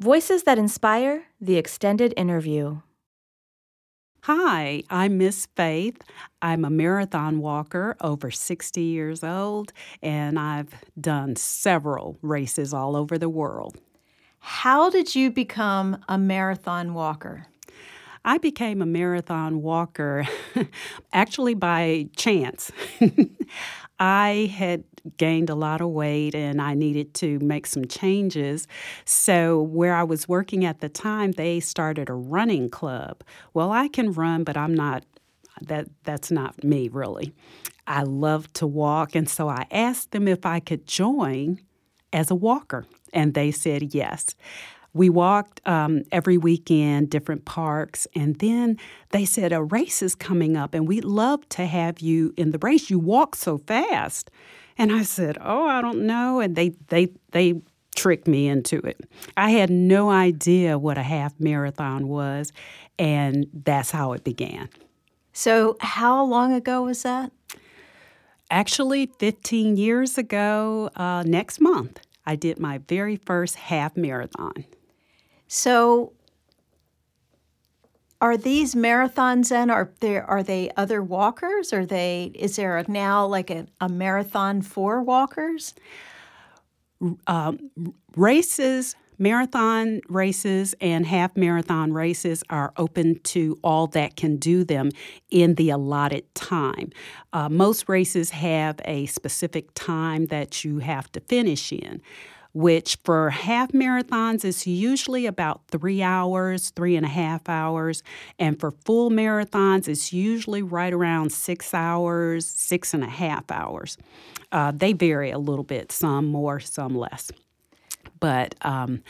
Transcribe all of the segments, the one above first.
Voices that Inspire The Extended Interview. Hi, I'm Miss Faith. I'm a marathon walker, over 60 years old, and I've done several races all over the world. How did you become a marathon walker? I became a marathon walker actually by chance. I had gained a lot of weight and I needed to make some changes. So, where I was working at the time, they started a running club. Well, I can run, but I'm not that that's not me really. I love to walk and so I asked them if I could join as a walker and they said yes. We walked um, every weekend, different parks, and then they said a race is coming up, and we'd love to have you in the race. You walk so fast, and I said, "Oh, I don't know," and they they they tricked me into it. I had no idea what a half marathon was, and that's how it began. So, how long ago was that? Actually, 15 years ago, uh, next month, I did my very first half marathon. So, are these marathons then? Are there are they other walkers? Are they is there now like a, a marathon for walkers? Um, races, marathon races, and half marathon races are open to all that can do them in the allotted time. Uh, most races have a specific time that you have to finish in which for half marathons is usually about three hours, three and a half hours. And for full marathons, it's usually right around six hours, six and a half hours. Uh, they vary a little bit, some more, some less. But um,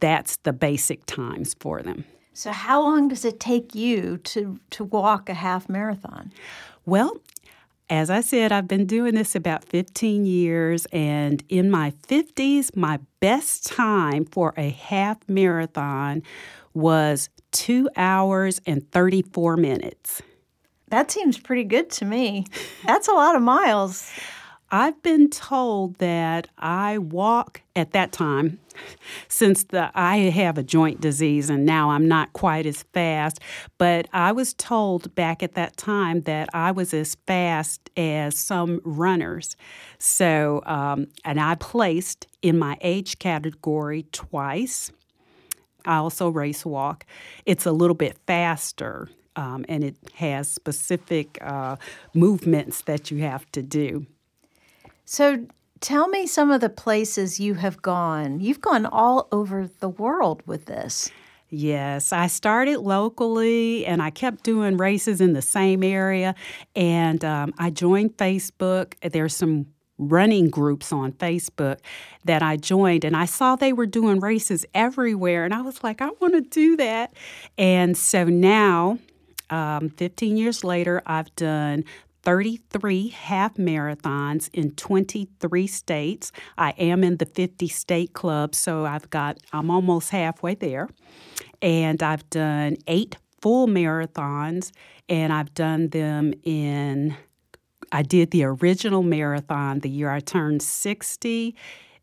that's the basic times for them. So, how long does it take you to, to walk a half marathon? Well, as I said, I've been doing this about 15 years, and in my 50s, my best time for a half marathon was two hours and 34 minutes. That seems pretty good to me. That's a lot of miles. I've been told that I walk at that time, since the I have a joint disease and now I'm not quite as fast, but I was told back at that time that I was as fast as some runners. So, um, and I placed in my age category twice. I also race walk. It's a little bit faster um, and it has specific uh, movements that you have to do. So tell me some of the places you have gone. You've gone all over the world with this. Yes, I started locally and I kept doing races in the same area. And um, I joined Facebook. There's some running groups on Facebook that I joined, and I saw they were doing races everywhere. And I was like, I want to do that. And so now, um, 15 years later, I've done 33 half marathons in 23 states. I am in the 50 state club, so I've got, I'm almost halfway there. And I've done eight full marathons, and I've done them in, I did the original marathon the year I turned 60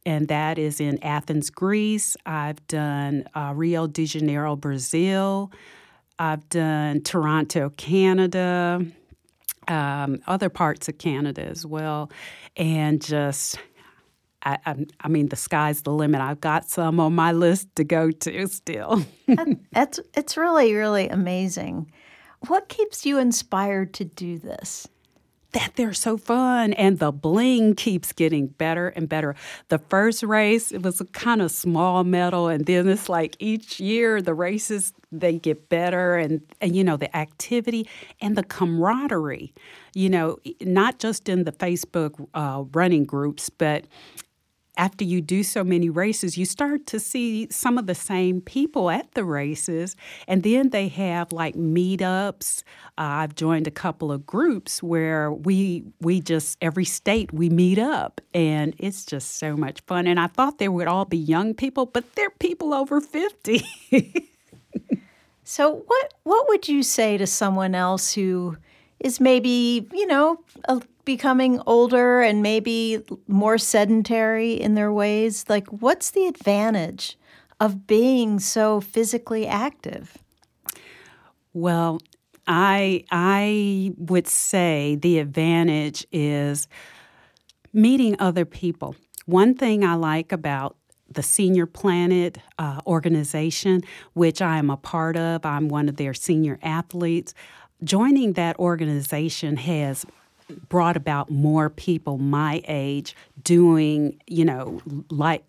and that is in Athens, Greece. I've done uh, Rio de Janeiro, Brazil. I've done Toronto, Canada um, other parts of Canada as well, and just. I, I, I, mean, the sky's the limit. I've got some on my list to go to still. That's it's really really amazing. What keeps you inspired to do this? That they're so fun and the bling keeps getting better and better. The first race it was a kind of small medal and then it's like each year the races they get better and and you know the activity and the camaraderie. You know, not just in the Facebook uh, running groups, but after you do so many races, you start to see some of the same people at the races. And then they have like meetups. Uh, I've joined a couple of groups where we we just every state we meet up, and it's just so much fun. And I thought they would all be young people, but they're people over fifty. so what what would you say to someone else who is maybe you know a becoming older and maybe more sedentary in their ways, like what's the advantage of being so physically active? Well, I I would say the advantage is meeting other people. One thing I like about the Senior Planet uh, organization, which I am a part of, I'm one of their senior athletes. Joining that organization has brought about more people my age doing, you know, like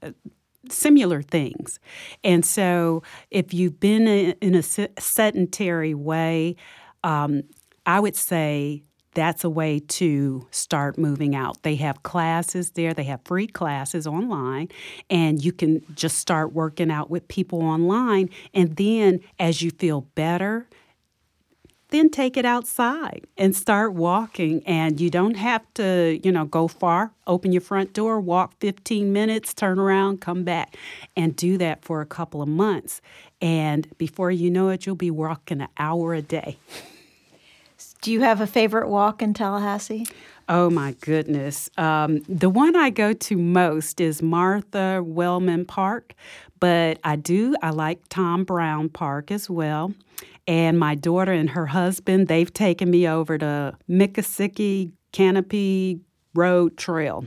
similar things. And so if you've been in a sedentary way, um, I would say that's a way to start moving out. They have classes there, they have free classes online, and you can just start working out with people online. And then as you feel better, then take it outside and start walking. And you don't have to, you know, go far. Open your front door, walk 15 minutes, turn around, come back, and do that for a couple of months. And before you know it, you'll be walking an hour a day. Do you have a favorite walk in Tallahassee? Oh my goodness. Um, the one I go to most is Martha Wellman Park, but I do, I like Tom Brown Park as well. And my daughter and her husband, they've taken me over to Miccosukee Canopy Road Trail.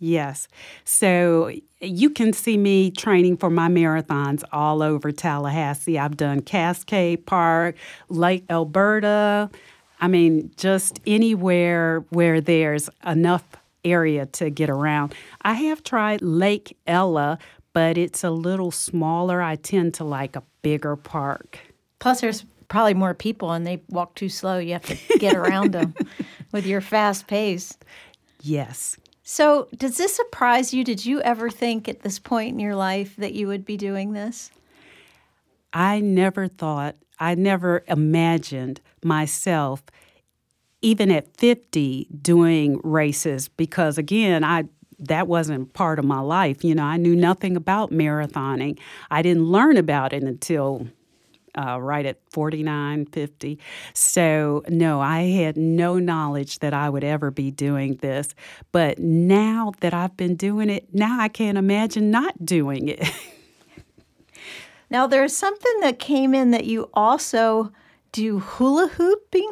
Yes. So you can see me training for my marathons all over Tallahassee. I've done Cascade Park, Lake Elberta. I mean, just anywhere where there's enough area to get around. I have tried Lake Ella, but it's a little smaller. I tend to like a bigger park. Plus, there's probably more people and they walk too slow. You have to get around them with your fast pace. Yes. So, does this surprise you? Did you ever think at this point in your life that you would be doing this? I never thought, I never imagined myself, even at 50, doing races because, again, I that wasn't part of my life. You know, I knew nothing about marathoning. I didn't learn about it until uh, right at 49, 50. So, no, I had no knowledge that I would ever be doing this. But now that I've been doing it, now I can't imagine not doing it. now, there's something that came in that you also do hula hooping.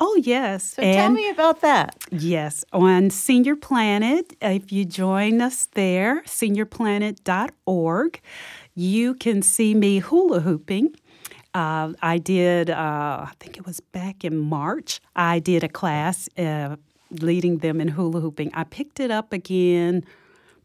Oh, yes. So and tell me about that. Yes. On Senior Planet, if you join us there, seniorplanet.org, you can see me hula hooping. Uh, I did, uh, I think it was back in March, I did a class uh, leading them in hula hooping. I picked it up again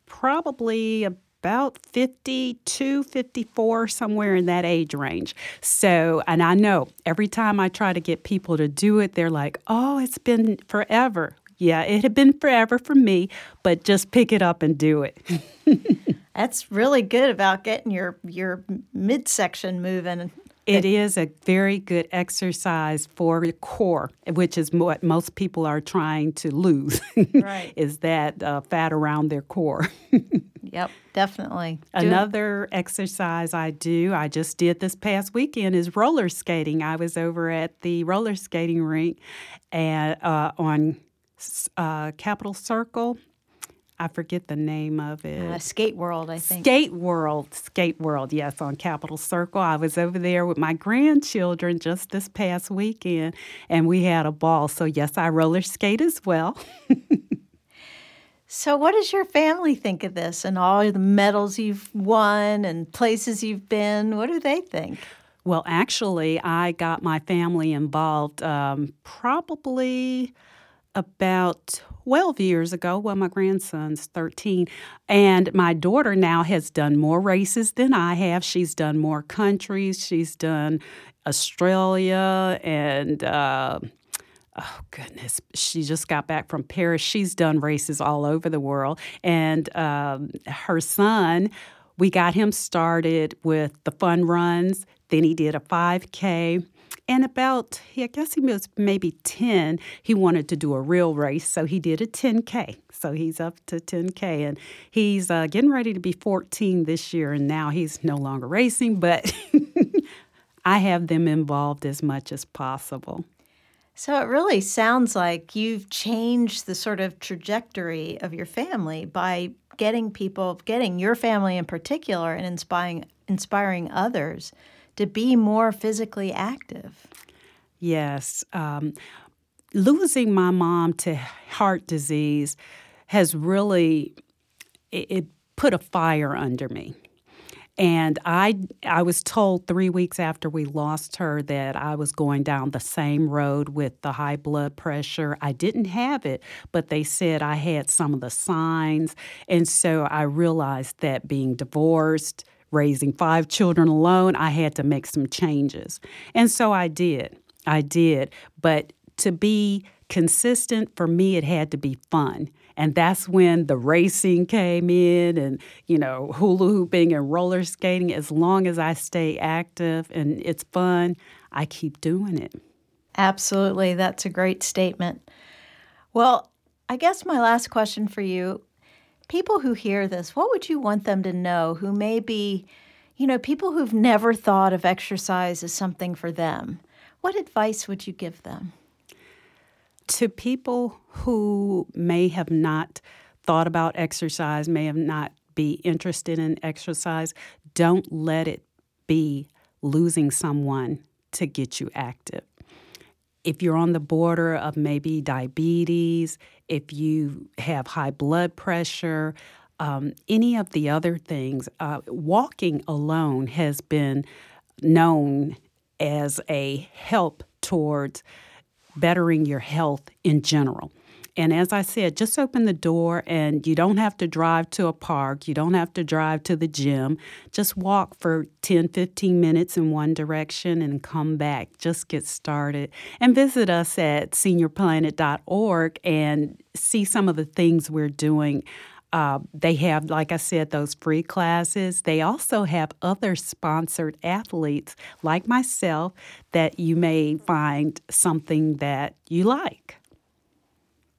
probably about 52, 54, somewhere in that age range. So, and I know every time I try to get people to do it, they're like, oh, it's been forever. Yeah, it had been forever for me, but just pick it up and do it. That's really good about getting your your midsection moving it is a very good exercise for the core, which is what most people are trying to lose. right. is that uh, fat around their core. yep, definitely. Another do exercise I do, I just did this past weekend, is roller skating. I was over at the roller skating rink and uh, on uh, Capitol Circle I forget the name of it. Uh, Skate World, I think. Skate World, Skate World, yes, on Capitol Circle. I was over there with my grandchildren just this past weekend, and we had a ball. So, yes, I roller skate as well. so, what does your family think of this and all the medals you've won and places you've been? What do they think? Well, actually, I got my family involved um, probably about 12 years ago. Well, my grandson's 13. And my daughter now has done more races than I have. She's done more countries. She's done Australia and. Uh, oh goodness she just got back from paris she's done races all over the world and um, her son we got him started with the fun runs then he did a 5k and about, he I guess he was maybe 10, he wanted to do a real race. So he did a 10K. So he's up to 10K. And he's uh, getting ready to be 14 this year. And now he's no longer racing, but I have them involved as much as possible. So it really sounds like you've changed the sort of trajectory of your family by getting people, getting your family in particular, and inspiring inspiring others to be more physically active. Yes. Um, losing my mom to heart disease has really it, it put a fire under me. And I, I was told three weeks after we lost her that I was going down the same road with the high blood pressure. I didn't have it, but they said I had some of the signs. And so I realized that being divorced, raising five children alone, I had to make some changes. And so I did. I did. But to be consistent, for me, it had to be fun. And that's when the racing came in and, you know, hula hooping and roller skating. As long as I stay active and it's fun, I keep doing it. Absolutely. That's a great statement. Well, I guess my last question for you people who hear this, what would you want them to know who may be, you know, people who've never thought of exercise as something for them? What advice would you give them? to people who may have not thought about exercise, may have not be interested in exercise, don't let it be losing someone to get you active. If you're on the border of maybe diabetes, if you have high blood pressure, um, any of the other things, uh, walking alone has been known as a help towards bettering your health in general. And as I said, just open the door and you don't have to drive to a park. You don't have to drive to the gym. Just walk for 10, 15 minutes in one direction and come back. Just get started. And visit us at seniorplanet.org and see some of the things we're doing uh, they have, like I said, those free classes. They also have other sponsored athletes like myself that you may find something that you like.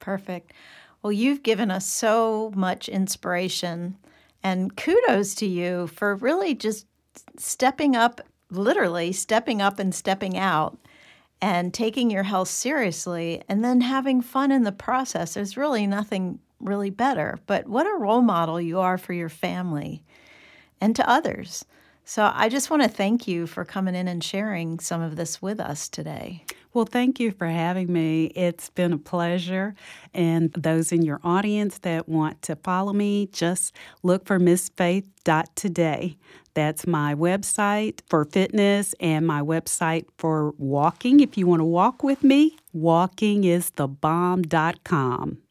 Perfect. Well, you've given us so much inspiration, and kudos to you for really just stepping up, literally stepping up and stepping out and taking your health seriously and then having fun in the process. There's really nothing really better. But what a role model you are for your family and to others. So I just want to thank you for coming in and sharing some of this with us today. Well, thank you for having me. It's been a pleasure. And those in your audience that want to follow me, just look for missfaith.today. That's my website for fitness and my website for walking. If you want to walk with me, walkingisthebomb.com.